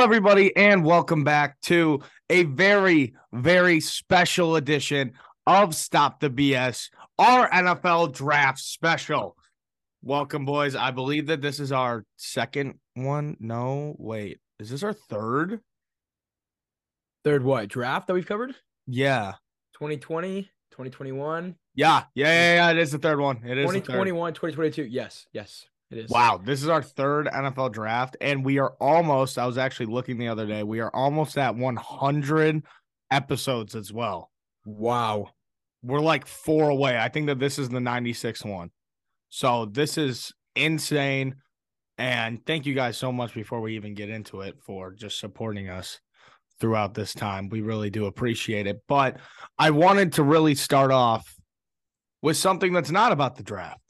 everybody, and welcome back to a very, very special edition of Stop the BS, our NFL draft special. Welcome, boys. I believe that this is our second one. No, wait, is this our third? Third what? Draft that we've covered? Yeah. 2020, 2021, Yeah. Yeah. Yeah. yeah it is the third one. It is the third. 2021, 2022. Yes, yes, it is. Wow, this is our third NFL draft, and we are almost. I was actually looking the other day. We are almost at 100 episodes as well. Wow. We're like four away. I think that this is the 96th one. So this is insane. And thank you guys so much before we even get into it for just supporting us throughout this time. We really do appreciate it. But I wanted to really start off with something that's not about the draft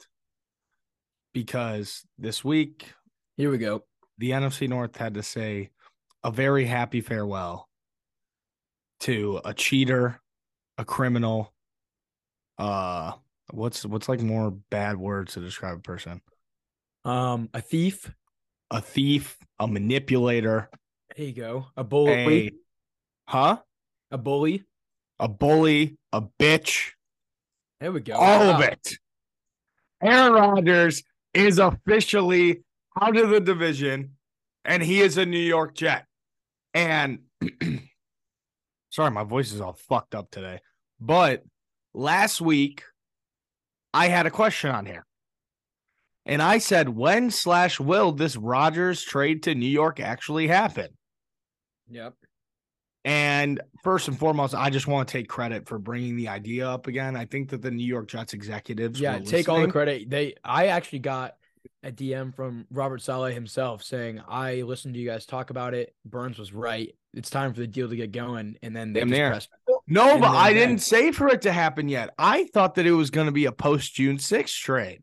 because this week Here we go. the NFC North had to say a very happy farewell to a cheater, a criminal. Uh, what's what's like more bad words to describe a person? Um, a thief. A thief, a manipulator, There you go. A bully. a huh? A bully. A bully, a bitch, There we go. all of it. Aaron Rodgers is officially out of the division, and he is a New York Jet. And sorry, my voice is all fucked up today. But last week, I had a question on here. And I said, when slash will this Rodgers trade to New York actually happen? Yep. And first and foremost, I just want to take credit for bringing the idea up again. I think that the New York Jets executives, Yeah, take all the credit. They I actually got a DM from Robert Saleh himself saying, I listened to you guys talk about it. Burns was right. It's time for the deal to get going. And then they pressed No, but I didn't say for it to happen yet. I thought that it was going to be a post June 6th trade.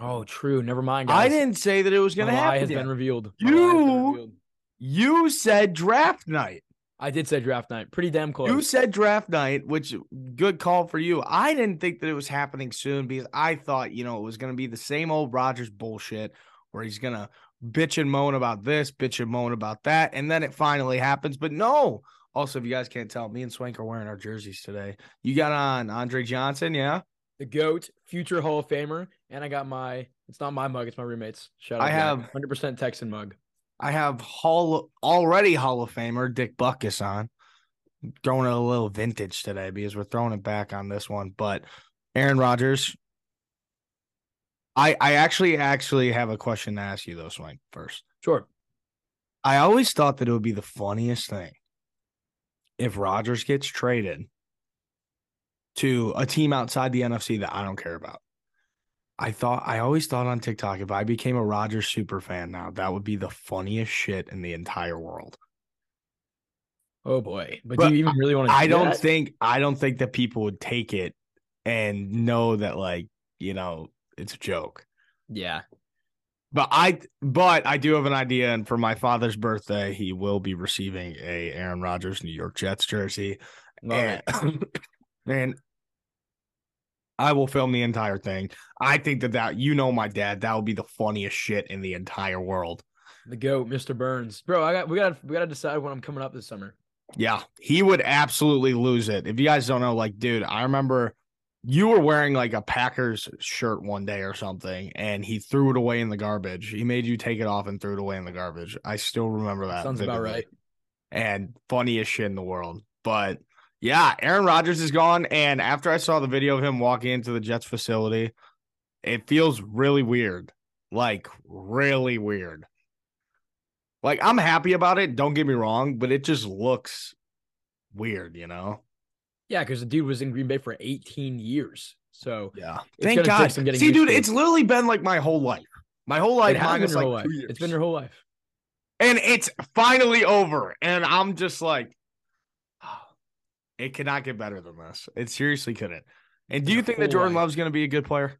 Oh, true. Never mind, guys. I didn't say that it was going to lie happen. has yet. been revealed. Lie has been You- revealed. You said draft night. I did say draft night. Pretty damn close. You said draft night, which good call for you. I didn't think that it was happening soon because I thought, you know, it was going to be the same old Rodgers bullshit where he's going to bitch and moan about this, bitch and moan about that, and then it finally happens. But no. Also, if you guys can't tell, me and Swank are wearing our jerseys today. You got on Andre Johnson, yeah? the goat, future Hall of Famer, and I got my. It's not my mug; it's my roommate's. Shout out! I have- hundred percent Texan mug. I have Hall already Hall of Famer Dick Butkus on. Throwing it a little vintage today because we're throwing it back on this one. But Aaron Rodgers, I I actually actually have a question to ask you though, Swank, first. Sure. I always thought that it would be the funniest thing if Rodgers gets traded to a team outside the NFC that I don't care about. I thought I always thought on TikTok if I became a Rodgers super fan now, that would be the funniest shit in the entire world. Oh boy! But, But do you even really want to? I don't think I don't think that people would take it and know that like, you know, it's a joke. Yeah. But I but I do have an idea and for my father's birthday, he will be receiving a Aaron Rodgers New York Jets jersey. Love and, and I will film the entire thing. I think that that you know my dad, that would be the funniest shit in the entire world. The goat, Mr. Burns, bro. I got. We got. We got to decide when I'm coming up this summer. Yeah, he would absolutely lose it. If you guys don't know, like, dude, I remember you were wearing like a Packers shirt one day or something, and he threw it away in the garbage. He made you take it off and threw it away in the garbage. I still remember that. Sounds about vividly. right. And funniest shit in the world. But yeah, Aaron Rodgers is gone. And after I saw the video of him walking into the Jets facility, it feels really weird. Like, really weird. Like, I'm happy about it. Don't get me wrong, but it just looks weird, you know? Yeah, because the dude was in Green Bay for 18 years. So Yeah. Thank God. See, dude, it's literally been like my whole life. My whole life it minus like whole life. It's been your whole life. and it's finally over. And I'm just like, it cannot get better than this. It seriously couldn't. And do you think that Jordan. Love's going to be a good player?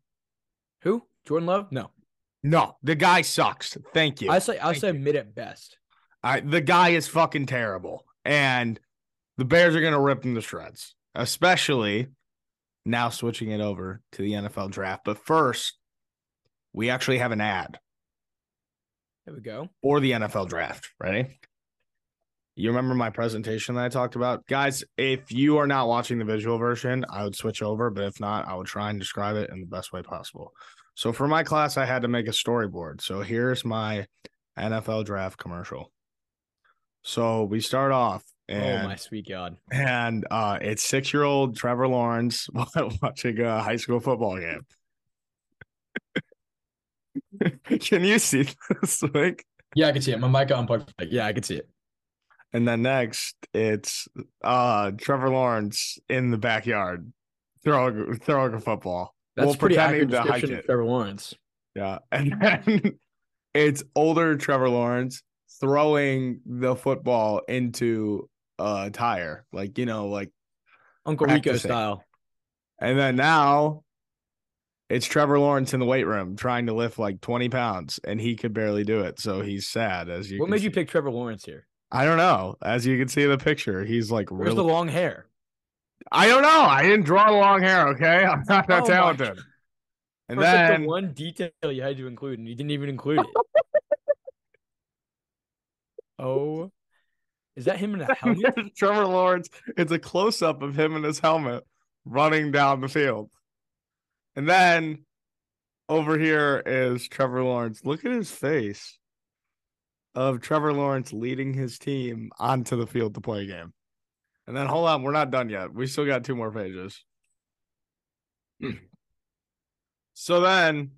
Who? Jordan Love? No. No, the guy sucks. Thank you. I say. I say mid at best. I, the guy is fucking terrible. And the Bears are going to rip him to shreds, especially now switching it over to the NFL draft. But first, we actually have an ad There we go. Or the NFL draft. Ready? You remember my presentation that I talked about? Guys, if you are not watching the visual version, I would switch over, but if not, I would try and describe it in the best way possible. So for my class, I had to make a storyboard. So here's my NFL draft commercial. So we start off and oh my sweet god! and uh, it's six year old Trevor Lawrence watching a high school football game. Can you see this? Like, Yeah, I can see it. My mic got unplugged. Yeah, I can see it. And then next it's uh Trevor Lawrence in the backyard throwing throwing a football. That's Well, pretty accurate description of Trevor Lawrence. Yeah, and then it's older Trevor Lawrence throwing the football into a tire, like you know, like Uncle Rico style. And then now it's Trevor Lawrence in the weight room trying to lift like 20 pounds and he could barely do it. So he's sad as you What made you pick Trevor Lawrence here? I don't know. As you can see in the picture, he's like Where's really the long hair? I don't know. I didn't draw the long hair, okay? I'm not that Oh talented. And That's like then the one detail you had to include, and you didn't even include it. oh, is that him in a helmet? Trevor Lawrence. It's a close up of him in his helmet running down the field. And then over here is Trevor Lawrence. Look at his face of Trevor Lawrence leading his team onto the field to play a game. And then hold on, we're not done yet. We still got two more pages. Hmm. so then,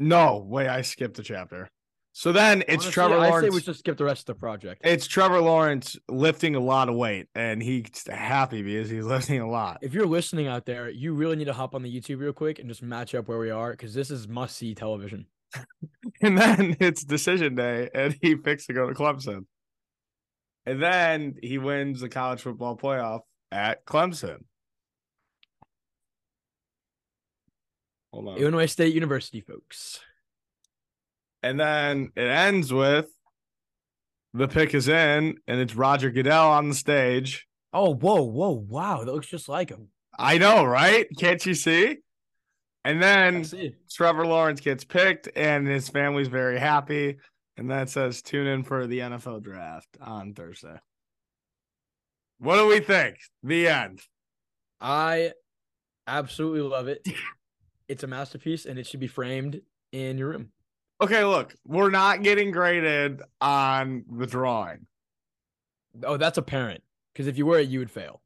no, way, I skipped a chapter. So then it's Honestly, Trevor I say we should skip the rest of the project. It's Trevor Lawrence lifting a lot of weight, and he's happy because he's lifting a lot. If you're listening out there, you really need to hop on the YouTube real quick and just match up where we are because this is must see television. And then it's decision day, and he picks to go to Clemson. And then he wins the college football playoff at Clemson. Hold on. Illinois State University, folks. And then it ends with the pick is in, and it's Roger Goodell on the stage. Oh, whoa, whoa, wow, that looks just like him. I know, right? Can't you see? And then. Trevor Lawrence gets picked and his family's very happy. And that says tune in for the NFL draft on Thursday. What do we think? The end. I absolutely love it. It's a masterpiece and it should be framed in your room. Okay, look, we're not getting graded on the drawing. Oh, that's apparent. Because if you were, it, you would fail.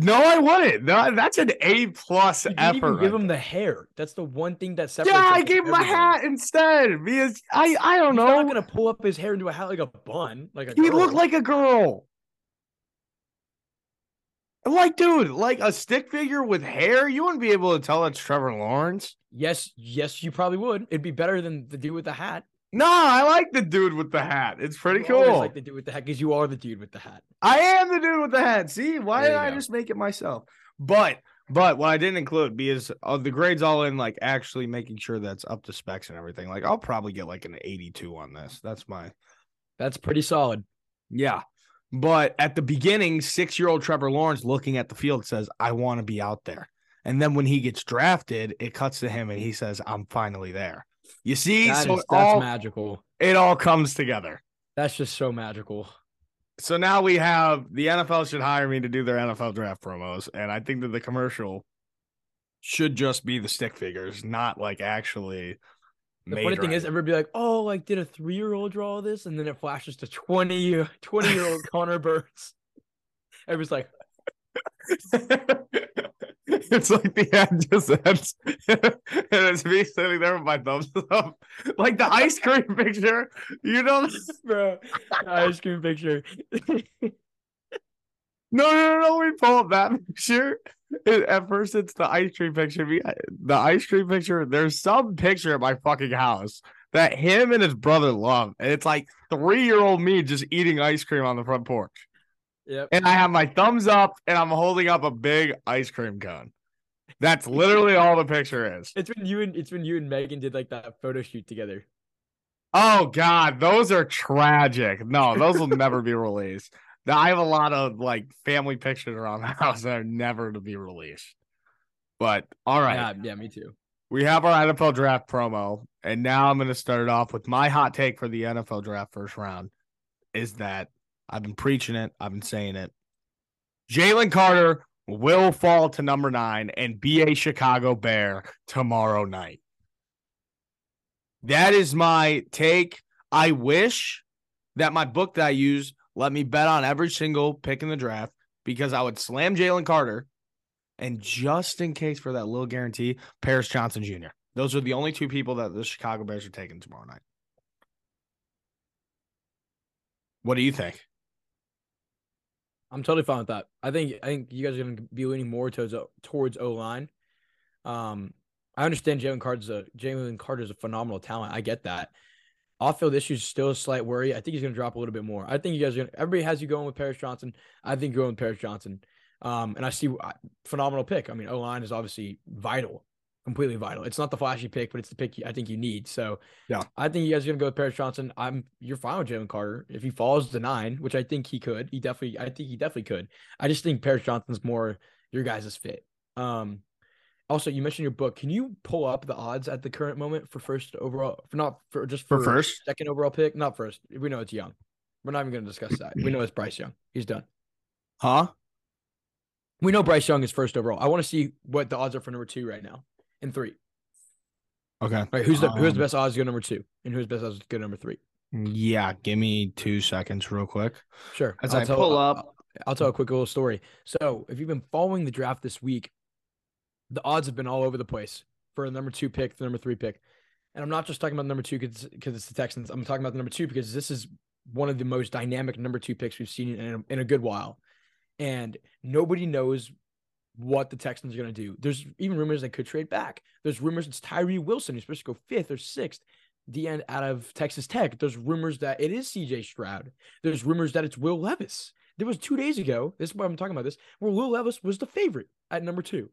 No, I wouldn't. No, that's an A plus effort. give him the hair. That's the one thing that separates. yeah, I gave him a hat instead because I I don't know. He's know. not gonna pull up his hair into a hat like a bun, like a He girl. looked like a girl. Like, dude, like a stick figure with hair. You wouldn't be able to tell it's Trevor Lawrence. Yes, yes, you probably would. It'd be better than the dude with the hat. No, I like the dude with the hat. It's pretty You cool. like the dude with the hat because you are the dude with the hat. I am the dude with the hat. See, why did I go. just make it myself? But but what I didn't include because uh, the grades all in like actually making sure that's up to specs and everything. Like I'll probably get like an 82 on this. That's my That's pretty solid. yeah. But at the beginning, six year old Trevor Lawrence looking at the field says, I want to be out there. And then when he gets drafted, it cuts to him and he says, I'm finally there. You see, That so is- that's all, magical. it all comes together. That's just so magical. So now we have the NFL should hire me to do their NFL draft promos. And I think that the commercial should just be the stick figures, not like actually. The made funny thing is, right. everybody be like, "Oh, like did a three year old draw this?" And then it flashes to 20 year 20 year old Connor Burns. Everybody's like, it's like the ad just ends, and it's me sitting there with my thumbs up, like the ice cream picture. You know, "Bro, the ice cream picture." no, no, no. We pull up that picture. It- at first, it's the ice cream picture. The ice cream picture. There's some picture at my fucking house that him and his brother love, and it's like three year old me just eating ice cream on the front porch. Yep. and I have my thumbs up and I'm holding up a big ice cream cone. That's literally all the picture is. It's when you and it's when you and Megan did like that photo shoot together. Oh God, those are tragic. No, those will never be released. I have a lot of like family pictures around the house that are never to be released. But all right, Yeah, yeah, me too. we have our NFL draft promo, and now I'm going to start it off with my hot take for the NFL draft first round is that I've been preaching it. I've been saying it. Jalen Carter will fall to number nine and be a Chicago Bear tomorrow night. That is my take. I wish that my book that I use let me bet on every single pick in the draft because I would slam Jalen Carter and just in case for that little guarantee, Paris Johnson Jr. Those are the only two people that the Chicago Bears are taking tomorrow night. What do you think? I'm totally fine with that. I think I think you guys are going to be leaning more towards towards O line. Um, I understand Jalen Carter's a Jalen Carter's a phenomenal talent. I get that. Off field issues still a slight worry. I think he's going to drop a little bit more. I think you guys are going. to Everybody has you going with Paris Johnson. I think you're going with Paris Johnson. Um, and I see phenomenal pick. I mean, O line is obviously vital completely vital. It's not the flashy pick, but it's the pick I think you need. So yeah, I think you guys are gonna go with Paris Johnson. I'm you're fine with Jalen Carter if he falls to nine, which I think he could. He definitely, I think he definitely could. I just think Paris Johnson's more your guys' fit. Um, also, you mentioned your book. Can you pull up the odds at the current moment for first overall? For not for just for, for first, second overall pick, not first. We know it's Young. We're not even going to discuss that. We know it's Bryce Young. He's done. Huh? We know Bryce Young is first overall. I want to see what the odds are for number two right now and three. Okay. All right. Who's the um, who's the um, best odds to go number two, and who's the best odds to go number three? Yeah, give me two seconds, real quick. Sure. As I'll i tell, pull up, I'll, I'll tell a quick little story. So, if you've been following the draft this week, the odds have been all over the place for a number two pick, the number three pick, and I'm not just talking about number two because because it's the Texans. I'm talking about the number two because this is one of the most dynamic number two picks we've seen in a, in a good while, and nobody knows what the Texans are going to do. There's even rumors they could trade back. There's rumors it's Tyree Wilson who's supposed to go fifth or sixth. The end out of Texas Tech. There's rumors that it is CJ Stroud. There's rumors that it's Will Levis. There was two days ago. This is why I'm talking about this. Where Will Levis was the favorite at number two.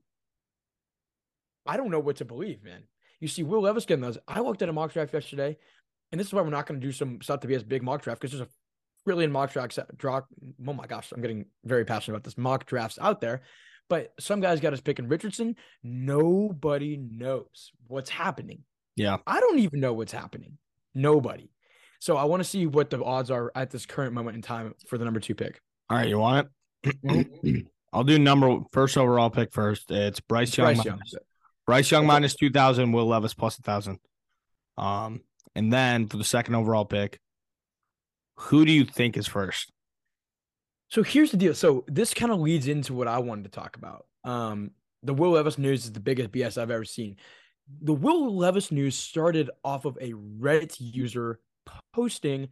I don't know what to believe, man. You see Will Levis getting those. I looked at a mock draft yesterday, and this is why we're not going to do some stuff to be as big mock draft because there's a trillion mock drafts. Uh, draw. Oh my gosh, I'm getting very passionate about this mock drafts out there. But some guys got us picking Richardson. Nobody knows what's happening. Yeah. I don't even know what's happening. Nobody. So I want to see what the odds are at this current moment in time for the number two pick. All right, you want it? I'll do number first overall pick first. It's Bryce Young. Bryce Young, Bryce Young minus two thousand. Will Levis plus a thousand. Um, and then for the second overall pick, who do you think is first? So here's the deal. So this kind of leads into what I wanted to talk about. Um, the Will Levis news is the biggest BS I've ever seen. The Will Levis news started off of a Reddit user posting,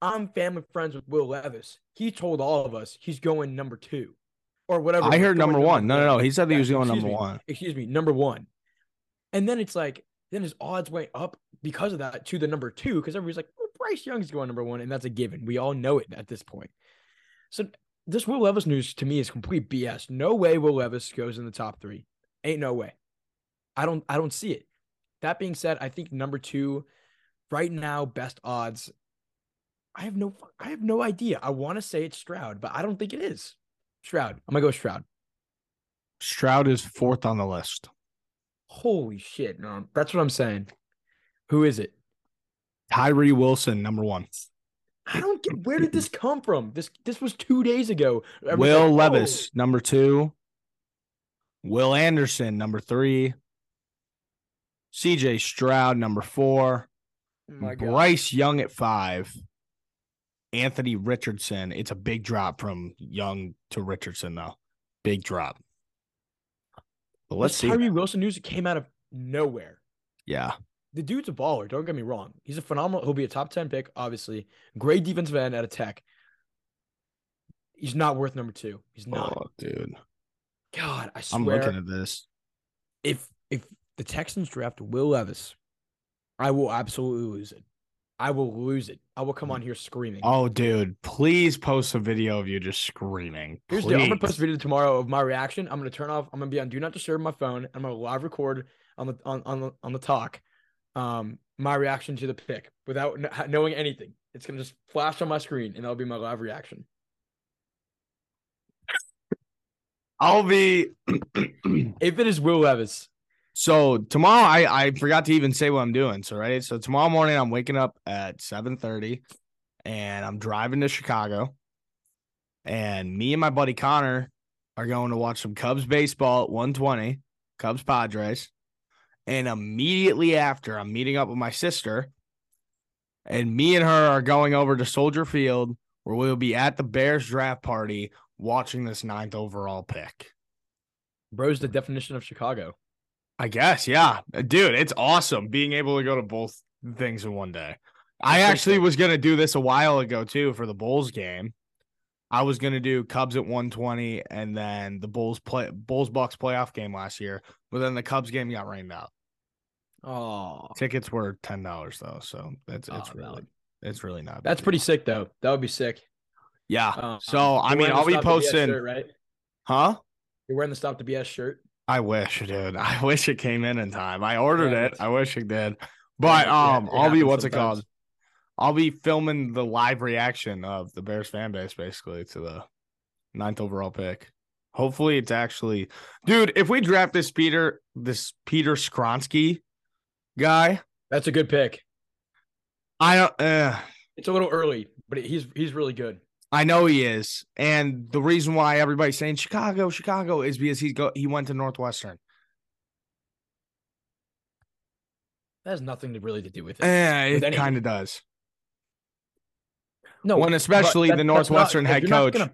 "I'm family friends with Will Levis." He told all of us he's going number two, or whatever. I heard number, number one. No, no, no. He said that he was going number me, one. Excuse me, number one. And then it's like, then his odds went up because of that to the number two, because everybody's like, well, Bryce Young's going number one, and that's a given. We all know it at this point. So this Will Levis news to me is complete BS. No way Will Levis goes in the top three. Ain't no way. I don't I don't see it. That being said, I think number two, right now, best odds. I have no I have no idea. I want to say it's Stroud, but I don't think it is. Stroud. I'm gonna go Stroud. Stroud is fourth on the list. Holy shit, no. That's what I'm saying. Who is it? Tyree Wilson, number one. I don't get where did this come from? This this was two days ago. Will like, Levis, oh. number two. Will Anderson, number three. CJ Stroud, number four. Oh Bryce Young at five. Anthony Richardson. It's a big drop from Young to Richardson, though. Big drop. But let's this see. Tyree Wilson news came out of nowhere. Yeah the dude's a baller. Don't get me wrong. He's a phenomenal. He'll be a top ten pick, obviously. Great defensive end at attack. He's not worth number two. He's not, oh, dude. God, I swear. I'm looking at this. If if the Texans draft Will Levis, I will absolutely lose it. I will lose it. I will come on here screaming. Oh, dude, please post a video of you just screaming. Here's the. I'm gonna post a video tomorrow of my reaction. I'm gonna turn off. I'm gonna be on Do Not Disturb my phone. I'm gonna live record on the on on the on the talk um, my reaction to the pick without knowing anything. It's gonna just flash on my screen, and that'll be my live reaction. I'll be if it is Will Levis. So tomorrow, I I forgot to even say what I'm doing. So right, so tomorrow morning I'm waking up at 7:30, and I'm driving to Chicago. And me and my buddy Connor are going to watch some Cubs baseball at 120, Cubs Padres. And immediately after, I'm meeting up with my sister. And me and her are going over to Soldier Field where we'll be at the Bears draft party watching this ninth overall pick. Bro's the definition of Chicago. I guess, yeah. Dude, it's awesome being able to go to both things in one day. I actually was going to do this a while ago too for the Bulls game. I was going to do Cubs at 120 and then the Bulls play Bulls Bucks playoff game last year, but then the Cubs game got rained out. Oh, Tickets were $10 though, so that's Oh, it's really valid. it's really not. that's deal. pretty sick though. That would be sick. Yeah. Um, so I mean, I'll be posting, shirt, right? huh? You're wearing the Stop the BS shirt. I wish, dude. I wish it came in in time. I ordered Yeah, it. I wish it did. But yeah, um, it I'll be what's it called? I'll be filming the live reaction of the Bears fan base basically to the ninth overall pick. Hopefully, it's actually, dude. If we draft this Peter, this Peter Skoronski guy, That's a good pick. I don't. Uh, It's a little early, but he's he's really good. I know he is, and the reason why everybody's saying Chicago, Chicago is because he's go he went to Northwestern. That has nothing to really to do with it. Yeah, it kind of does. No, when especially that- the that's not- Northwestern head coach. gonna-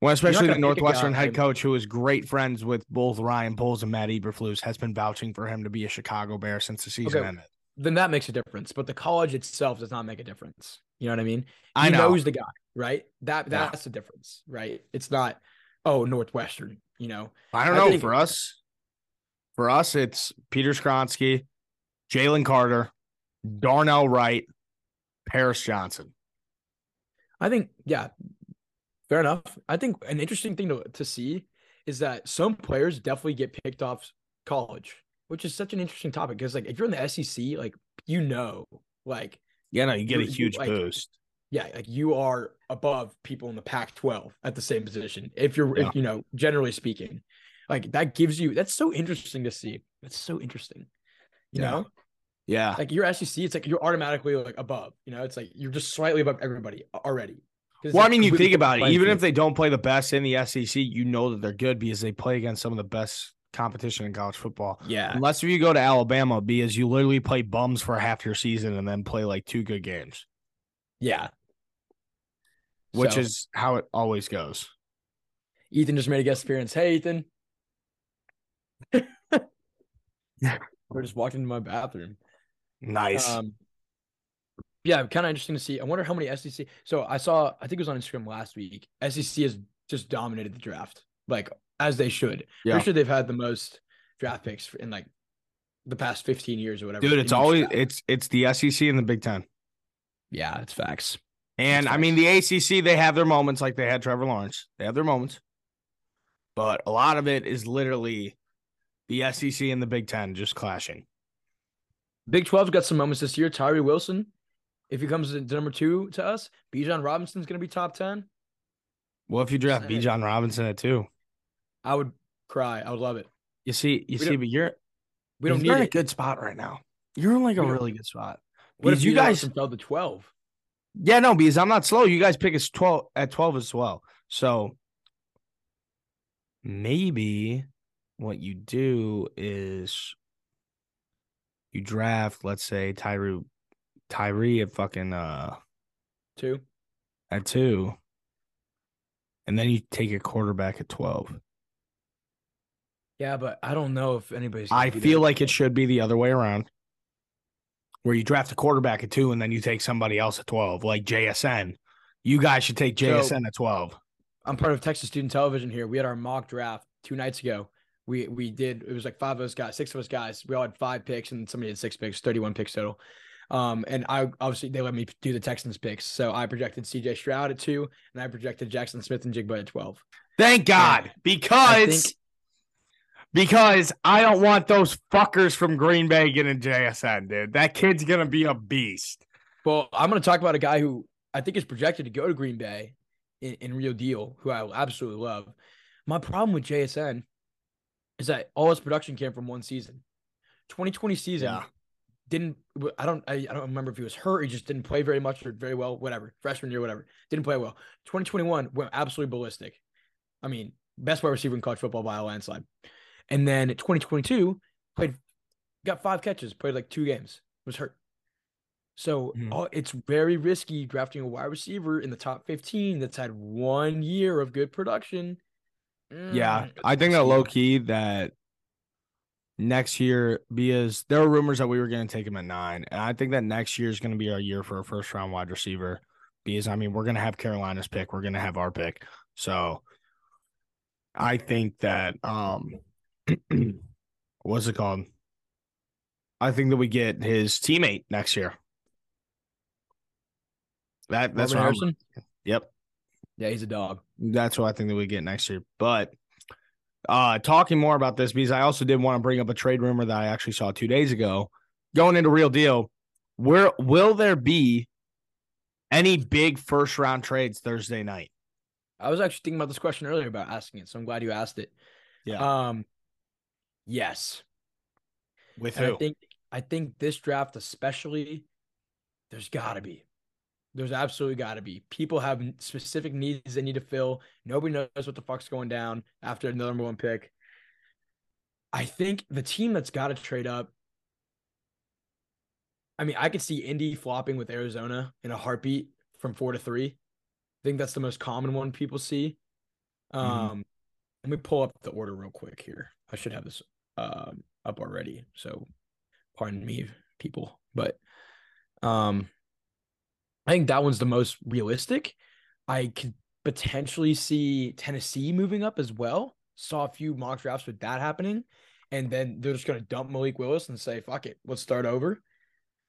Well, especially the gonna pick a Northwestern head coach, who is great friends with both Ryan Poles and Matt Eberflus, has been vouching for him to be a Chicago Bear since the season Okay. ended. then that makes a difference. But the college itself does not make a difference. You know what I mean? He I know. knows the guy, right? That Yeah. that's the difference, right? It's not oh Northwestern. You know, I don't I know. think- for us, for us, it's Peter Skoronski, Jalen Carter, Darnell Wright, Paris Johnson. I think yeah, fair enough. I think an interesting thing to to see is that some players definitely get picked off college, which is such an interesting topic because like if you're in the SEC, like you know, like Yeah, no, you get a huge like- boost. yeah, like you are above people in the Pac-12 at the same position. If you're, Yeah. if, you know, generally speaking, like that gives you. That's so interesting to see. That's so interesting. You Yeah. know, Yeah, like your SEC, it's like you're automatically like above. You know, it's like you're just slightly above everybody already. Well, I mean, you think about it. Even if they don't play the best in the SEC, you know that they're good because they play against some of the best competition in college football. yeah, Unless if you go to Alabama, because you literally play bums for half your season and then play like two good games, yeah. which So, is how it always goes. Ethan just made a guest appearance. Hey, Ethan. We're just walking into my bathroom. Nice. Um, yeah, kind of interesting to see. I wonder how many SEC. So I saw, I think it was on Instagram last week. SEC has just dominated the draft, like as they should. Yeah. Pretty sure they've had the most draft picks in like the past 15 years or whatever. Dude, it's always draft. it's it's the SEC and the Big Ten. yeah, it's facts. And That's I mean the ACC, they have their moments like they had Trevor Lawrence. They have their moments. But a lot of it is literally the SEC and the Big Ten just clashing. Big 12's got some moments this year. Tyree Wilson, if he comes to number two to us, Bijan Robinson's going to be top 10. Well, if you draft Say. Bijan Robinson at two, I would cry. I would love it. you see, you We see, but you're We don't you're need in a good spot right now. You're in like a really good spot. What if you guys fell to 12? Yeah, no, because I'm not slow. You guys pick us 12 at 12 as well. So maybe what you do is you draft, let's say Tyree Tyree at fucking uh Two? at two. And then you take a quarterback at 12. Yeah, but I don't know if anybody's. I feel like it should be the other way around. Where you draft a quarterback at two and then you take somebody else at 12, like JSN. You guys should take So- JSN at 12. I'm part of Texas Student Television here. We had our mock draft two nights ago. We we did it was like five of us guys, six of us guys. We all had five picks and somebody had six picks, 31 picks total. Um, and I obviously they let me do the Texans picks. So I projected CJ Stroud at two, and I projected Jackson Smith-Njigba at 12. Thank God, because think- because I don't want those fuckers from Green Bay getting JSN, dude. That kid's gonna be a beast. Well, I'm gonna talk about a guy who I think is projected to go to Green Bay in, in Real Deal, who I absolutely love. My problem with JSN is that all his production came from one season. 2020 season, Yeah. didn't I don't I, I don't remember if he was hurt. He just didn't play very much or very well. Whatever, freshman year, whatever, didn't play well. 2021 went absolutely ballistic. I mean, best wide receiver in college football by a landslide. And then 2022 played, got five catches, played like two games, was hurt. So Mhm. all, it's very risky drafting a wide receiver in the top 15 that's had one year of good production. Yeah, Mm, I think that low key that next year because there are rumors that we were going to take him at nine, and I think that next year is going to be our year for a first round wide receiver. Because I mean, we're going to have Carolina's pick, we're going to have our pick, so I think that um, what's it called? I think that we get his teammate next year. That that's what I'm- Harrison. Yep. Yeah, he's a dog. That's what I think that we get next year. But uh talking more about this because I also did want to bring up a trade rumor that I actually saw two days ago. Going into real deal, where will there be any big first round trades Thursday night? I was actually thinking about this question earlier about asking it, so I'm glad you asked it. Yeah. Um, yes. With And who? I think I think this draft especially, there's got to be, there's absolutely got to be. People have specific needs they need to fill. Nobody knows what the fuck's going down after the number one pick. I think the team that's got to trade up. I mean, I could see Indy flopping with Arizona in a heartbeat from four to three. I think that's the most common one people see. Mhm. Um, let me pull up the order real quick here. I should have this um up already. So pardon me, people. But um I think that one's the most realistic. I could potentially see Tennessee moving up as well. Saw a few mock drafts with that happening. And then they're just gonna dump Malik Willis and say, fuck it, let's start over.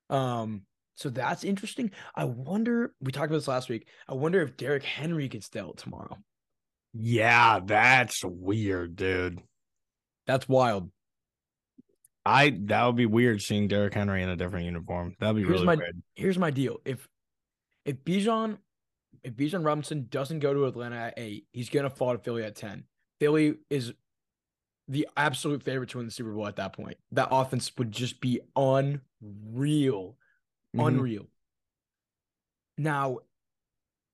Um, so that's interesting. I wonder, we talked about this last week. I wonder if Derrick Henry gets dealt tomorrow. yeah, that's weird, dude. That's wild. I that would be weird seeing Derrick Henry in a different uniform. That'd be Here's really my- weird. here's my deal. If if Bijan if Bijan Robinson doesn't go to Atlanta at eight, he's gonna fall to Philly at ten. Philly is the absolute favorite to win the Super Bowl at that point. That offense would just be unreal. Mhm. Unreal. Now,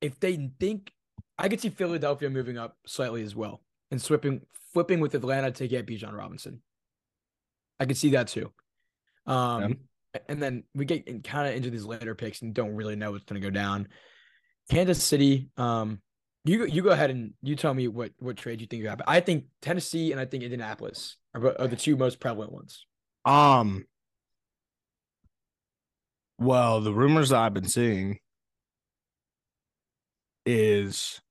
if they think I could see Philadelphia moving up slightly as well and flipping flipping with Atlanta to get Bijan Robinson. I could see that too. Um and then we get kind of into these later picks and don't really know what's going to go down. Kansas City, um, you you go ahead and you tell me what what trade you think you happen. I think Tennessee and I think Indianapolis are, are the two most prevalent ones. Um. Well, the rumors that I've been seeing is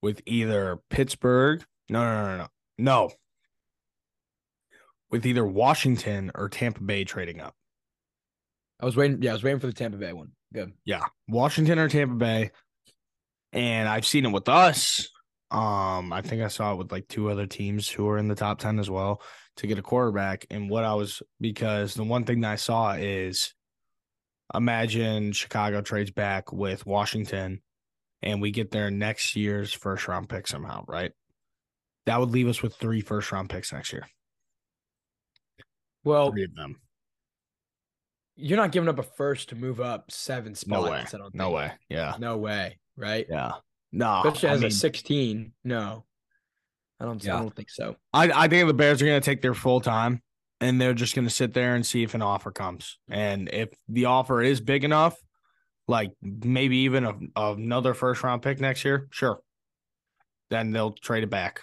with either Pittsburgh. No, no, no, no. No. With either Washington or Tampa Bay trading up. I was waiting. Yeah, I was waiting for the Tampa Bay one. Good. Yeah, Washington or Tampa Bay. And I've seen it with us. Um, I think I saw it with like two other teams who are in the top 10 as well to get a quarterback. And what I was because the one thing that I saw is imagine Chicago trades back with Washington and we get their next year's first round pick somehow, right? That would leave us with three first round picks next year. Well, Three of them. You're not giving up a first to move up seven spots. No way. I don't No think. way. Yeah. No way. Right. Yeah. No. Especially I as mean- a 16. No. I don't. Yeah. I don't think so. I, I think the Bears are going to take their full time and they're just going to sit there and see if an offer comes. And if the offer is big enough, like maybe even a, another first round pick next year, sure. Then they'll trade it back.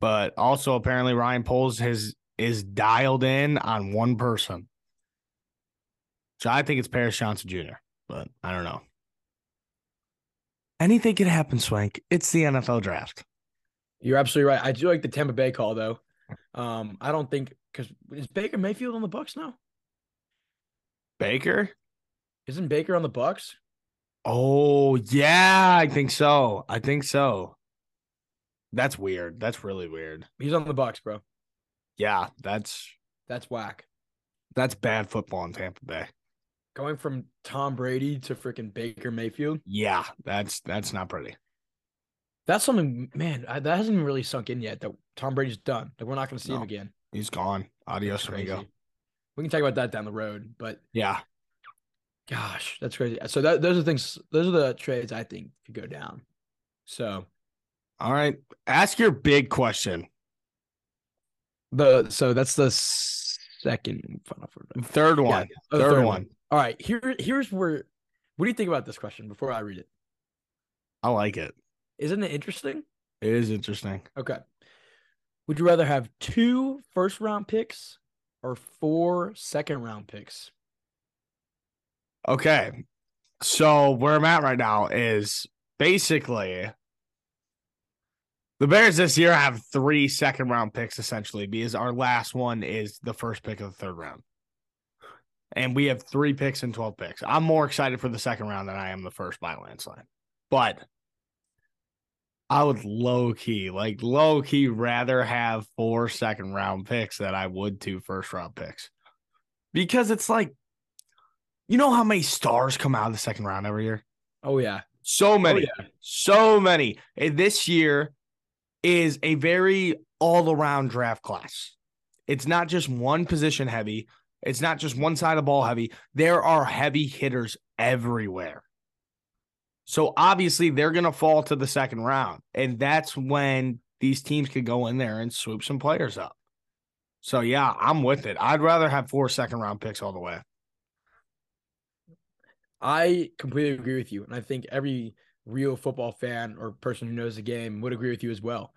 But also apparently Ryan Poles has is dialed in on one person. So I think it's Paris Johnson Jr., but I don't know. Anything could happen, Swank. It's the NFL draft. You're absolutely right. I do like the Tampa Bay call though. Um, I don't think because is Baker Mayfield on the Bucks now? Baker? Isn't Baker on the Bucks? Oh, yeah, I think so. I think so. That's weird. That's really weird. He's on the Bucks, bro. Yeah, that's That's whack. that's bad football in Tampa Bay. Going from Tom Brady to freaking Baker Mayfield. Yeah, that's that's not pretty. That's something, man. I, that hasn't really sunk in yet. That Tom Brady's done. Like we're not going to see him again. He's gone. Adios, amigo. We can talk about that down the road, but Yeah. gosh, that's crazy. So that those are things. Those are the trades I think could go down. So All right. Ask your big question. the so that's the second final. Third one. Oh, the third, one. All right, here here's where. What do you think about this question before I read it? I like it. Isn't it interesting? It is interesting. Okay. Would you rather have two first round picks or four second round picks? Okay. So where I'm at right now is basically the Bears this year have three second round picks essentially because our last one is the first pick of the third round. And we have three picks and 12 picks. I'm more excited for the second round than I am the first by landslide. But I would low key, like low key, rather have four second round picks than I would two first round picks. Because it's like, you know how many stars come out of the second round every year? Oh yeah. So oh, many, Oh, yeah. so many. And this year is a very all around draft class. It's not just one position heavy, it's not just one side of the ball heavy. There are heavy hitters everywhere. So obviously they're going to fall to the second round. And that's when these teams could go in there and swoop some players up. So yeah, I'm with it. I'd rather have four second round picks all the way. I completely agree with you. And I think every real football fan or person who knows the game would agree with you as well.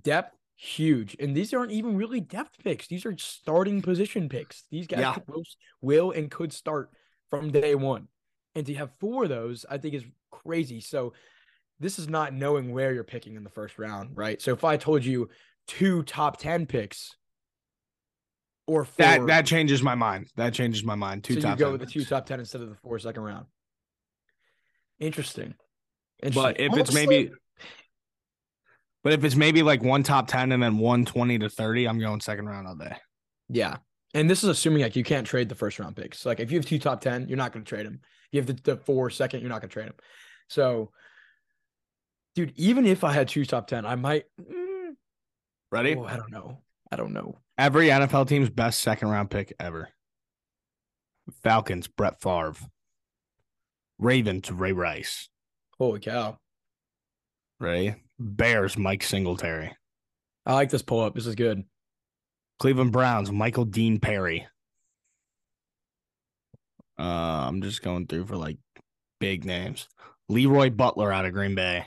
Depth, huge. And these aren't even really depth picks. These are starting position picks. These guys Yeah. will, will and could start from day one. And to have four of those, I think is crazy. So this is not knowing where you're picking in the first round, right? So if I told you two top 10 picks or four, That that changes my mind. That changes my mind. Two so top you go 10 with the two top 10 instead of the four second round. Interesting. But Interesting. if it's maybe but if it's maybe like one top 10 and then one 20 to 30, I'm going second round all day. Yeah. And this is assuming like you can't trade the first round picks. Like if you have two top 10, you're not going to trade them. You have the, the four second, you're not going to trade them. So, dude, even if I had two top 10, I might. mm, Ready? oh, I don't know. I don't know. Every NFL team's best second round pick ever. Falcons, Brett Favre. Ravens, Ray Rice. Holy cow. Ready? Bears, Mike Singletary. I like this pull up. This is good. Cleveland Browns, Michael Dean Perry. Uh, I'm just going through for like big names. Leroy Butler out of Green Bay.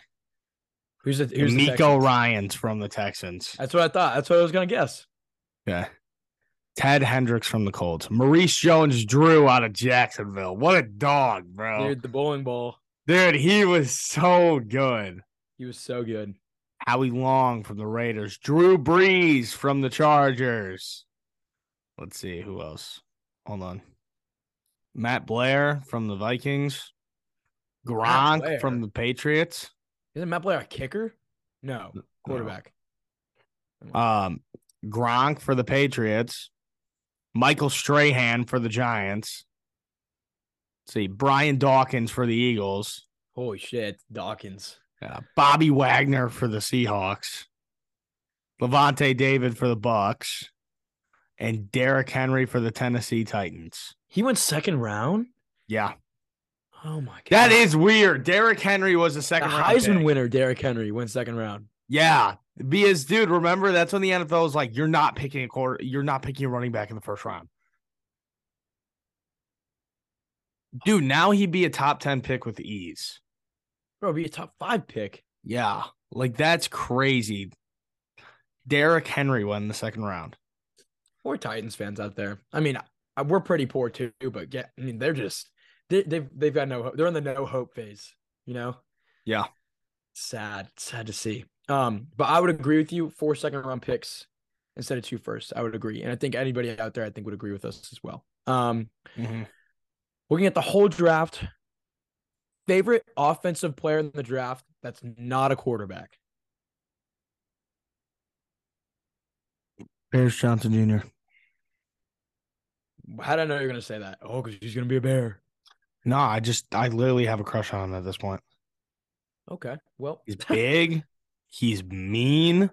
Who's the, who's Nico Texans? Ryans from the Texans. That's what I thought. That's what I was going to guess. Yeah. Ted Hendricks from the Colts. Maurice Jones Drew out of Jacksonville. What a dog, bro. Dude, the bowling ball. Dude, he was so good. He was so good. Howie Long from the Raiders. Drew Brees from the Chargers. Let's see who else. Hold on. Matt Blair from the Vikings. Gronk from the Patriots. Isn't Matt Blair a kicker? No, quarterback. Um, Gronk for the Patriots. Michael Strahan for the Giants. Let's see, Brian Dawkins for the Eagles. Holy shit. Dawkins. Uh, Bobby Wagner for the Seahawks. Lavonte David for the Bucks. And Derrick Henry for the Tennessee Titans. He went second round? Yeah. Oh my god. That is weird. Derrick Henry was a the second round Heisman pick. winner, Derrick Henry, went second round. Yeah. Because dude, remember that's when the NFL was like, you're not picking a quarter, you're not picking a running back in the first round. Dude, now he'd be a top 10 pick with ease. Bro, be a top five pick. Yeah. Like that's crazy. Derrick Henry won the second round. Poor Titans fans out there. I mean, we're pretty poor too, but yeah, I mean, they're just they, they've they've got no hope. They're in the no hope phase. You know. Yeah. Sad, sad to see. Um, but I would agree with you. Four second round picks instead of two first. I would agree, and I think anybody out there, I think, would agree with us as well. Um, looking at the whole draft, favorite offensive player in the draft that's not a quarterback. Paris Johnson Jr. How did I know you're gonna say that? Oh, because he's gonna be a bear. No, I just I literally have a crush on him at this point. Okay, well, He's big, he's mean,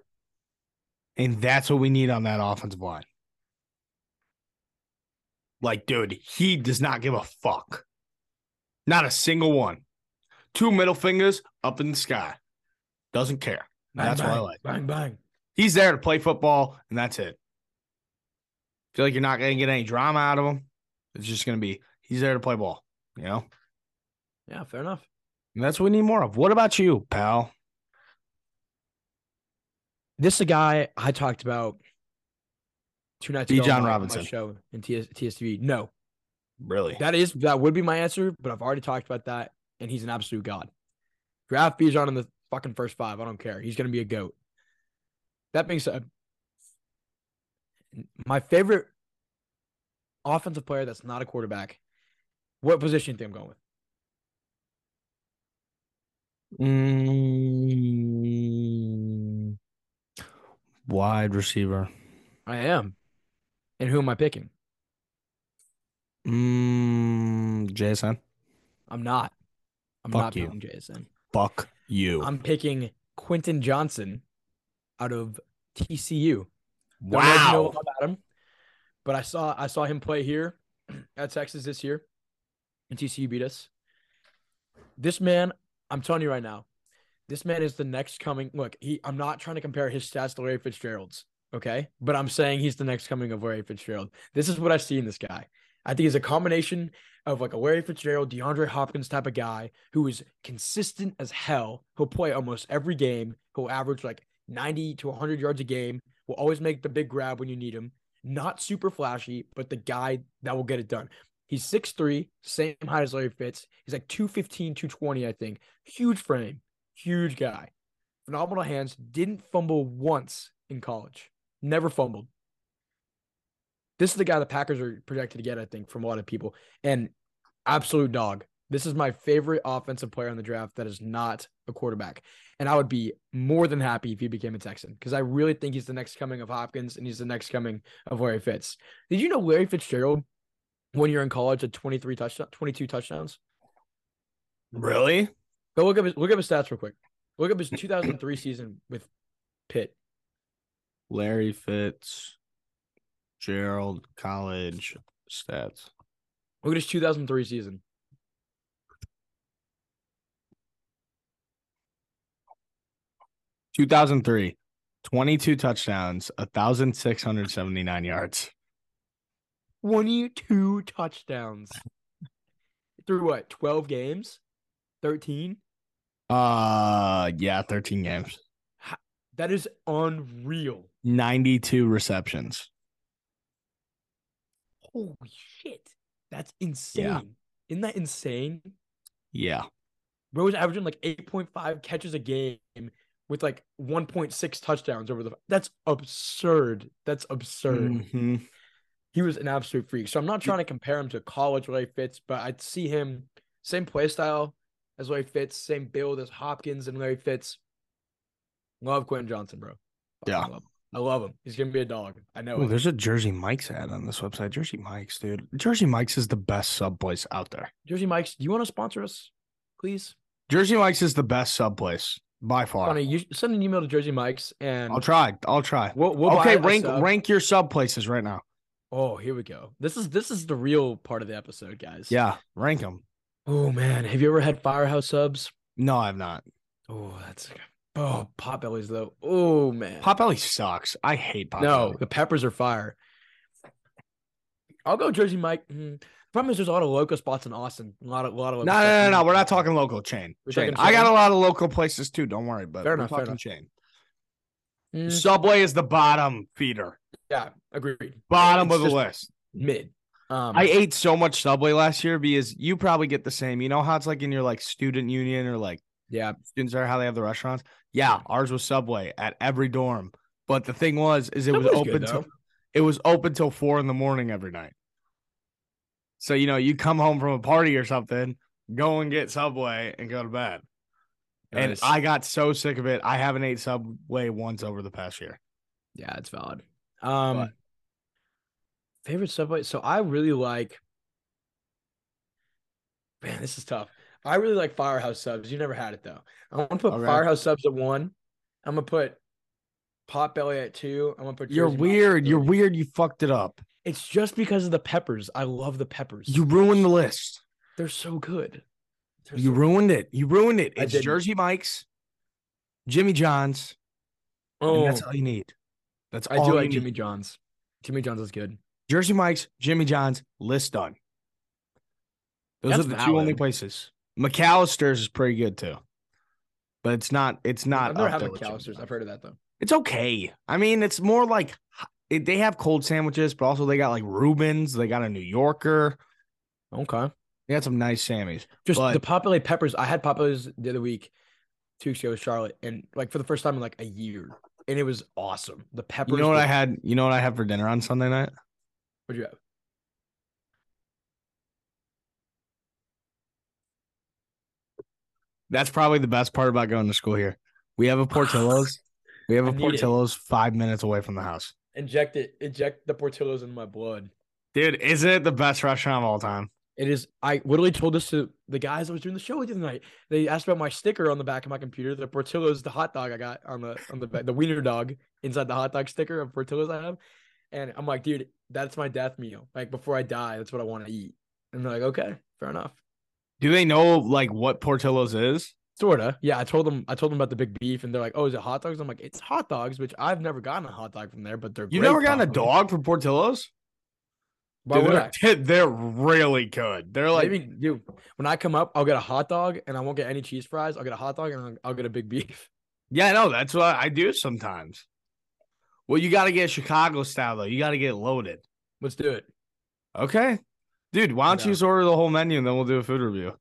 and that's what we need on that offensive line. Like, dude, he does not give a fuck. Not a single one. Two middle fingers up in the sky. Doesn't care. Bang, that's bang, what I like. Bang bang. He's there to play football, and that's it. Feel like you're not going to get any drama out of him. It's just going to be he's there to play ball, you know? Yeah, fair enough. And that's what we need more of. What about you, pal? This is a guy I talked about two nights ago. John on my- my Robinson. show in TS, TSTV. No, Really? that is that would be my answer, but I've already talked about that, and he's an absolute god. Draft Bijan in the fucking first five. I don't care. He's gonna be a goat. That being said, my favorite offensive player that's not a quarterback. What position do you think I'm going with? Mm, wide receiver. I am. And who am I picking? Mm, Jackson. I'm not. I'm Fuck not you. picking Jackson. Fuck you. I'm picking Quentin Johnston out of TCU. Don't know know wow. about him, but I saw I saw him play here at Texas this year, and TCU beat us. This man, I'm telling you right now, this man is the next coming. Look, he. I'm not trying to compare his stats to Larry Fitzgerald's, okay? But I'm saying he's the next coming of Larry Fitzgerald. This is what I see in this guy. I think he's a combination of like a Larry Fitzgerald, DeAndre Hopkins type of guy who is consistent as hell. He'll play almost every game. He'll average like 90 to 100 yards a game. Will always make the big grab when you need him. Not super flashy, but the guy that will get it done. He's 6'3, same height as Larry Fitz. He's like 215, 220, I think. Huge frame, huge guy. Phenomenal hands. Didn't fumble once in college. Never fumbled. This is the guy the Packers are projected to get, I think, from a lot of people. And absolute dog. This is my favorite offensive player in the draft that is not a quarterback. And I would be more than happy if he became a Texan because I really think he's the next coming of Hopkins and he's the next coming of Larry Fitz. Did you know Larry Fitzgerald, when you're in college, had 23 touchdowns, 22 touchdowns? Really? Go look up his look up his stats real quick. Look up his 2003 season with Pitt. Larry Fitz, Gerald College stats. Look at his 2003 season. Two thousand three. 22 touchdowns, 1,679 yards. 22 touchdowns. Through what? 12 games? 13? Uh, yeah, 13 games, That is unreal. 92 receptions. Holy shit. That's insane. Isn't that insane? Yeah. Bro was averaging like 8.5 catches a game with like 1.6 touchdowns over the That's absurd. That's absurd. Mhm. He was an absolute freak. So I'm not trying to compare him to college Larry Fitz, but I'd see him same play style as Larry Fitz, same build as Hopkins and Larry Fitz. Love Quentin Johnston, bro. Fucking Yeah. I love him. He's gonna be a dog. I know. Oh, it. there's a Jersey Mike's ad on this website. Jersey Mike's, dude. Jersey Mike's is the best sub place out there. Jersey Mike's, do you want to sponsor us, please? Jersey Mike's is the best sub place by far. Funny, you send an email to Jersey Mike's and I'll try. I'll try. we'll, we'll okay, rank rank your sub places right now. Oh, here we go. This is this is the real part of the episode, guys. Yeah, rank them. Oh man, have you ever had Firehouse subs? No, I've not. Oh, that's oh Potbellies though. Oh man, Potbelly sucks. I hate Potbelly. no, the peppers are fire. I'll go Jersey Mike. Mm. Problem is, there's a lot of local spots in Austin. A lot of, a lot of. No, no, no, no. We're not talking local chain. We're chain. I got a lot of local places too. Don't worry, but Fair we're enough, talking enough. chain. Mm, Subway is the bottom feeder, yeah, agreed. bottom It's of the list. Mid. Um, I ate so much Subway last year because you probably get the same. You know how it's like in your like student union or like yeah, students are how they have the restaurants. Yeah, ours was Subway at every dorm. But the thing was, is it was open good, till it was open till four in the morning every night. So you know, you come home from a party or something, go and get Subway and go to bed. And I got so sick of it. I haven't ate Subway once over the past year. Yeah, it's valid. Um, But- favorite Subway. So I really like. Man, this is tough. I really like Firehouse subs. You never had it though. I'm gonna put Okay. Firehouse subs at one. I'm gonna put Potbelly at two. I'm gonna put. You're weird. You're weird. You fucked it up. It's just because of the peppers. I love the peppers. You ruined the list. They're so good. They're You so- ruined it. You ruined it. It's. Jersey Mike's, Jimmy John's, and Oh, that's all you need. That's I do like need. Jimmy John's. Jimmy John's is good. Jersey Mike's, Jimmy John's, list done. Those That's are the two only places. McAlister's is pretty good too, but it's not. It's not. I've never had there with Jimmy McAlister's. I've heard of that though. It's okay. I mean, it's more like it, they have cold sandwiches, but also they got like Reubens. They got a New Yorker. Okay. They got some nice Sammys. Just But- the Potbelly peppers. I had Potbellies the other week, two weeks ago with Charlotte, and like for the first time in like a year, and it was awesome. The peppers. You know what were- I had? You know what I had for dinner on Sunday night? What'd you have? That's probably the best part about going to school here. We have a Portillo's. We have a need it. Portillo's five minutes away from the house. Inject it. Inject the Portillo's in my blood. Dude, isn't it the best restaurant of all time? It is. I literally told this to the guys I was doing the show with the other night. They asked about my sticker on the back of my computer. The Portillo's, the hot dog I got on the on the back, the wiener dog inside the hot dog sticker of Portillo's I have. And I'm like, dude, that's my death meal. Like before I die, that's what I want to eat. And they're like, okay, fair enough. Do they know like what Portillo's is? Sorta. Yeah, I told them. I told them about the big beef, and they're like, "Oh, is it hot dogs?" I'm like, "It's hot dogs," which I've never gotten a hot dog from there, but they're. You've never gotten a dog from Portillo's? Dude, they're, they're really good. They're like, Maybe, dude. When I come up, I'll get a hot dog, and I won't get any cheese fries. I'll get a hot dog, and I'll, I'll get a big beef. yeah, I know. That's what I do sometimes. Well, you got to get Chicago style though. You got to get loaded. Let's do it. Okay, dude. Why don't Yeah. you just order the whole menu and then we'll do a food review?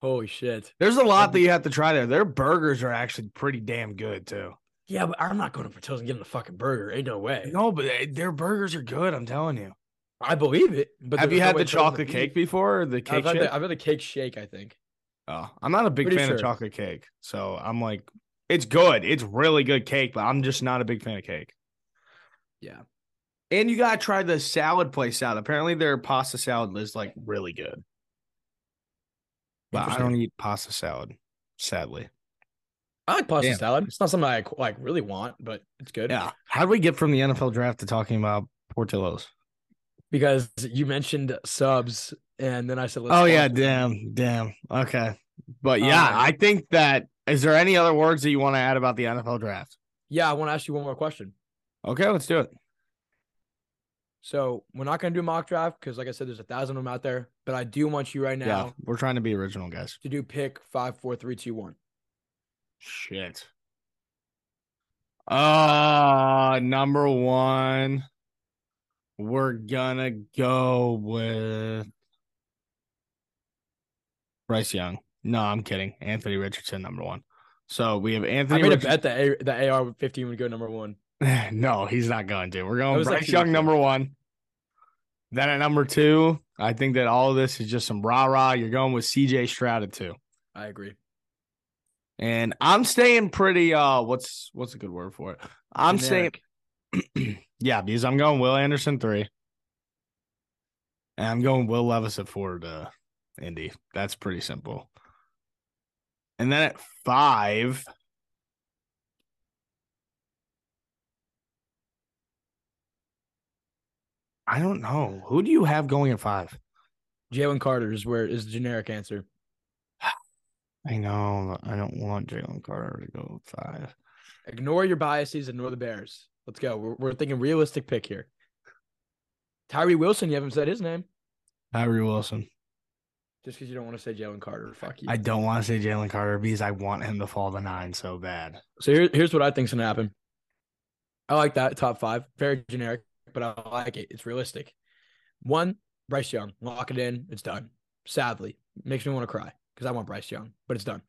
Holy shit. There's a lot that you have to try there. Their burgers are actually pretty damn good too. Yeah, but I'm not going to Portillo's and getting a fucking burger. Ain't no way. No, but they- their burgers are good. I'm telling you. I believe it. But have you no had the chocolate cake before? Or the cake I've had, shake? the, I've had the cake shake. I think. Oh, I'm not a big Pretty fan of chocolate cake. So I'm like, it's good. It's really good cake, but I'm just not a big fan of cake. Yeah. And you gotta try the salad place out. Apparently their pasta salad is like really good. But I don't eat pasta salad, sadly. I like pasta Damn. salad. It's not something I like really want, but it's good. Yeah. How do we get from the NFL draft to talking about Portillo's? Because you mentioned subs, and then I said, Let's oh yeah, damn, damn. Okay. But yeah, Um, I think that is there any other words that you want to add about the NFL draft? Yeah, I want to ask you one more question. Okay, let's do it. So we're not going to do mock draft because, like I said, there's a thousand of them out there. But I do want you right now Yeah, we're trying to be original, guys. to do pick five, four, three, two, one. Shit. Uh number one. We're gonna go with Bryce Young. No, I'm kidding. Anthony Richardson, number one. So we have Anthony. I made a bet that A- the AR 15 would go number one. no, he's not going to. We're going Bryce Young, number one. Then at number two, I think that all of this is just some rah rah. You're going with CJ Stroud at two. I agree. And I'm staying pretty uh what's what's a good word for it? I'm Generic. staying yeah, because I'm going Will Anderson three. And I'm going Will Levis at four to Indy. That's pretty simple. And then at five. I don't know. Who do you have going at five? Jalen Carter is where is the generic answer. I know. I don't want Jalen Carter to go five. Ignore your biases, ignore the Bears. Let's go. We're, we're thinking realistic pick here. Tyree Wilson, you haven't said his name Tyree Wilson. just because you don't want to say Jalen Carter. Fuck you. I don't want to say Jalen Carter because I want him to fall to nine so bad. So here, here's what I think's gonna happen. I like that top five, very generic, but I like it. It's realistic. One, Bryce Young, lock it in. It's done. Sadly, makes me want to cry because I want Bryce Young, but it's done.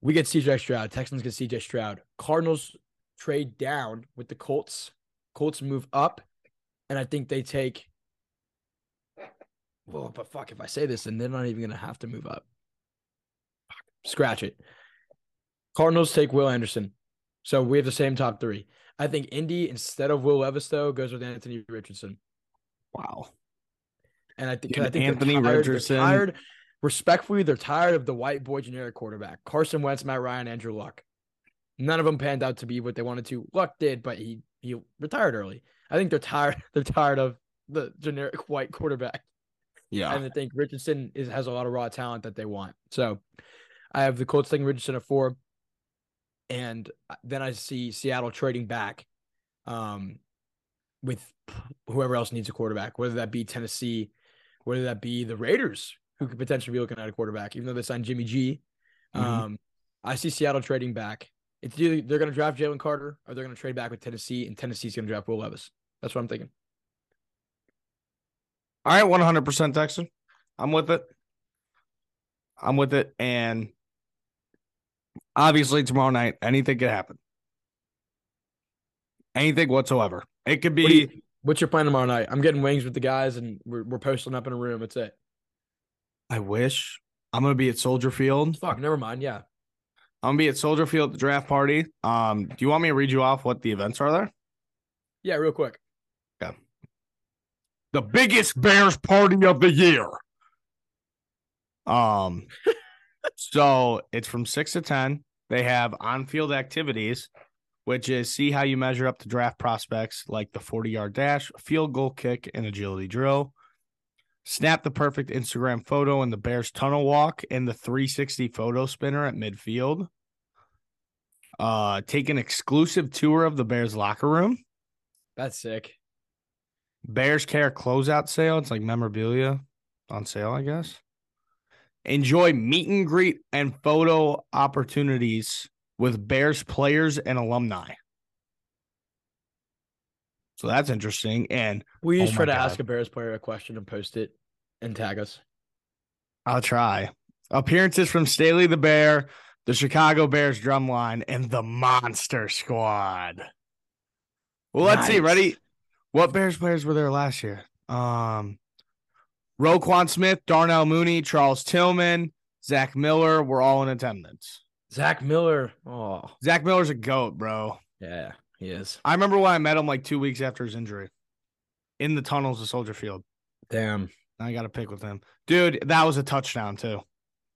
We get CJ Stroud. Texans get CJ Stroud. Cardinals trade down with the Colts. Colts move up, and I think they take. Well, but fuck, if I say this, then they're not even gonna have to move up. Scratch it. Cardinals take Will Anderson. So we have the same top three. I think Indy, instead of Will Levis, though, goes with Anthony Richardson. Wow. And I think, Yeah, I think Anthony they're tired, Richardson. They're tired, respectfully, they're tired of the white boy generic quarterback. Carson Wentz, Matt Ryan, Andrew Luck. None of them panned out to be what they wanted to. Luck did, but he he retired early. I think they're tired. They're tired of the generic white quarterback. Yeah. And I think Richardson is has a lot of raw talent that they want. So I have the Colts taking Richardson at four. And uh, then I see Seattle trading back um, with whoever else needs a quarterback, whether that be Tennessee, whether that be the Raiders, who could potentially be looking at a quarterback, even though they signed Jimmy G. Mhm. Um, I see Seattle trading back. It's either they're going to draft Jalen Carter or they're going to trade back with Tennessee, and Tennessee's going to draft Will Levis. That's what I'm thinking. All right, one hundred percent Texan. I'm with it. I'm with it, and obviously tomorrow night anything could happen. Anything whatsoever. It could What you- be. What's your plan tomorrow night? I'm getting wings with the guys, and we're we're posting up in a room. That's it. I wish I'm gonna be at Soldier Field. Fuck, never mind. Yeah, I'm gonna be at Soldier Field at the draft party. Um, do you want me to read you off what the events are there? yeah, real quick. Yeah. The biggest Bears party of the year. Um, so it's from six to ten. They have on-field activities, which is see how you measure up to draft prospects, like the forty-yard dash, field goal kick, and agility drill. Snap the perfect Instagram photo in the Bears tunnel walk and the 360 photo spinner at midfield. Uh, take an exclusive tour of the Bears locker room. That's sick. Bears Care closeout sale. It's like memorabilia on sale, I guess. Enjoy meet and greet and photo opportunities with Bears players and alumni. So that's interesting. And We Oh just try to God. ask a Bears player a question and post it and tag us. I'll try. Appearances from Staley the Bear, the Chicago Bears drumline, and the Monster Squad. Well, let's see. Ready? What Bears players were there last year? Um, Roquan Smith, Darnell Mooney, Charles Tillman, Zach Miller were all in attendance. Zach Miller. Oh, Zach Miller's a goat, bro. yeah, he is. I remember when I met him like two weeks after his injury in the tunnels of Soldier Field. Damn. I got a pick with him. Dude, that was a touchdown, too.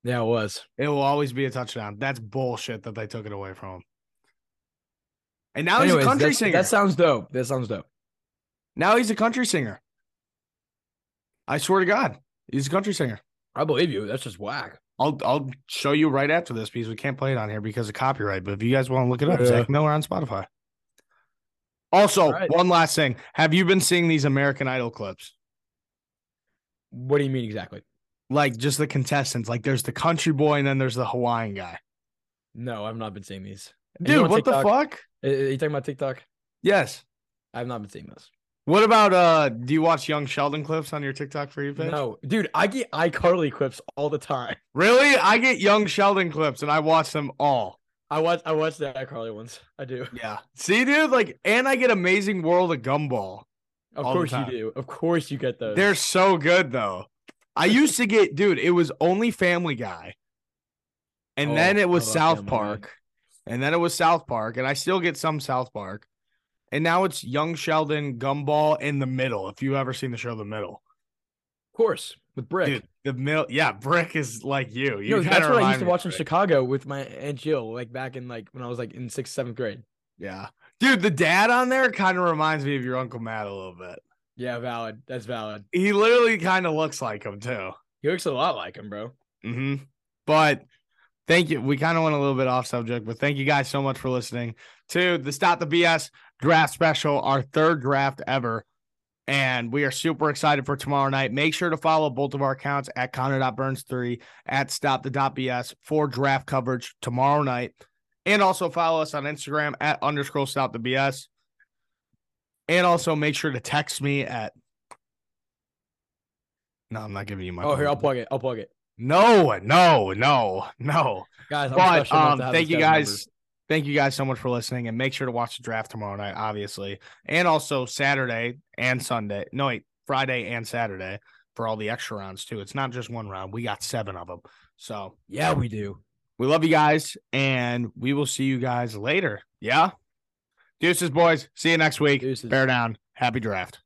Yeah, it was. It will always be a touchdown. That's bullshit that they took it away from him. And now he's a country singer. That sounds dope. That sounds dope. now he's a country singer. I swear to God, he's a country singer. I believe you. That's just whack. I'll I'll show you right after this because we can't play it on here because of copyright. But if you guys want to look it up, Yeah. Zach Miller on Spotify. Also, right. one last thing: Have you been seeing these American Idol clips? What do you mean exactly? Like just the contestants. Like there's the country boy and then there's the Hawaiian guy. No, I've not been seeing these. Dude, what the fuck? Are you talking about TikTok? Yes. I've not been seeing this. What about uh? Do you watch Young Sheldon clips on your TikTok for you page? No, dude, I get iCarly clips all the time. Really? I get Young Sheldon clips and I watch them all. I watch I watch the iCarly ones. I do. Yeah. See, dude, like, and I get Amazing World of Gumball. Of course you do. Of course you get those. They're so good though. I used to get, dude, it was only Family Guy. And Oh, then it was South Family Guy. Park. And then it was South Park. And I still get some South Park. And now it's Young Sheldon, Gumball in the middle. If you've ever seen the show The Middle. of course with Brick. Dude, the middle, yeah, Brick is like you. You no, that's what I used to watch in Chicago with my aunt Jill, like back in like when I was like in sixth, seventh grade. Yeah. Dude, the dad on there kind of reminds me of your Uncle Matt a little bit. Yeah, valid. That's valid. He literally kind of looks like him too. He looks a lot like him, bro. hmm But thank you. We kind of went a little bit off subject, but thank you guys so much for listening to the Stop the BS draft special, our third draft ever. And we are super excited for tomorrow night. Make sure to follow both of our accounts at Connor.Burns3 at Stop the BS for draft coverage tomorrow night. And also follow us on Instagram at underscore stop the BS. And also make sure to text me at No, I'm not giving you my Oh, here I'll plug it. I'll plug it, No, no, no, no. guys. I'm But um, thank you guy's guys. Thank you guys so much for listening, and make sure to watch the draft tomorrow night, obviously, and also Saturday and Sunday. No, wait, Friday and Saturday for all the extra rounds too. It's not just one round; we got seven of them. So. Yeah, we do. we love you guys, and we will see you guys later. Yeah, deuces, boys. See you next week. Deuces. Bear down. Happy draft.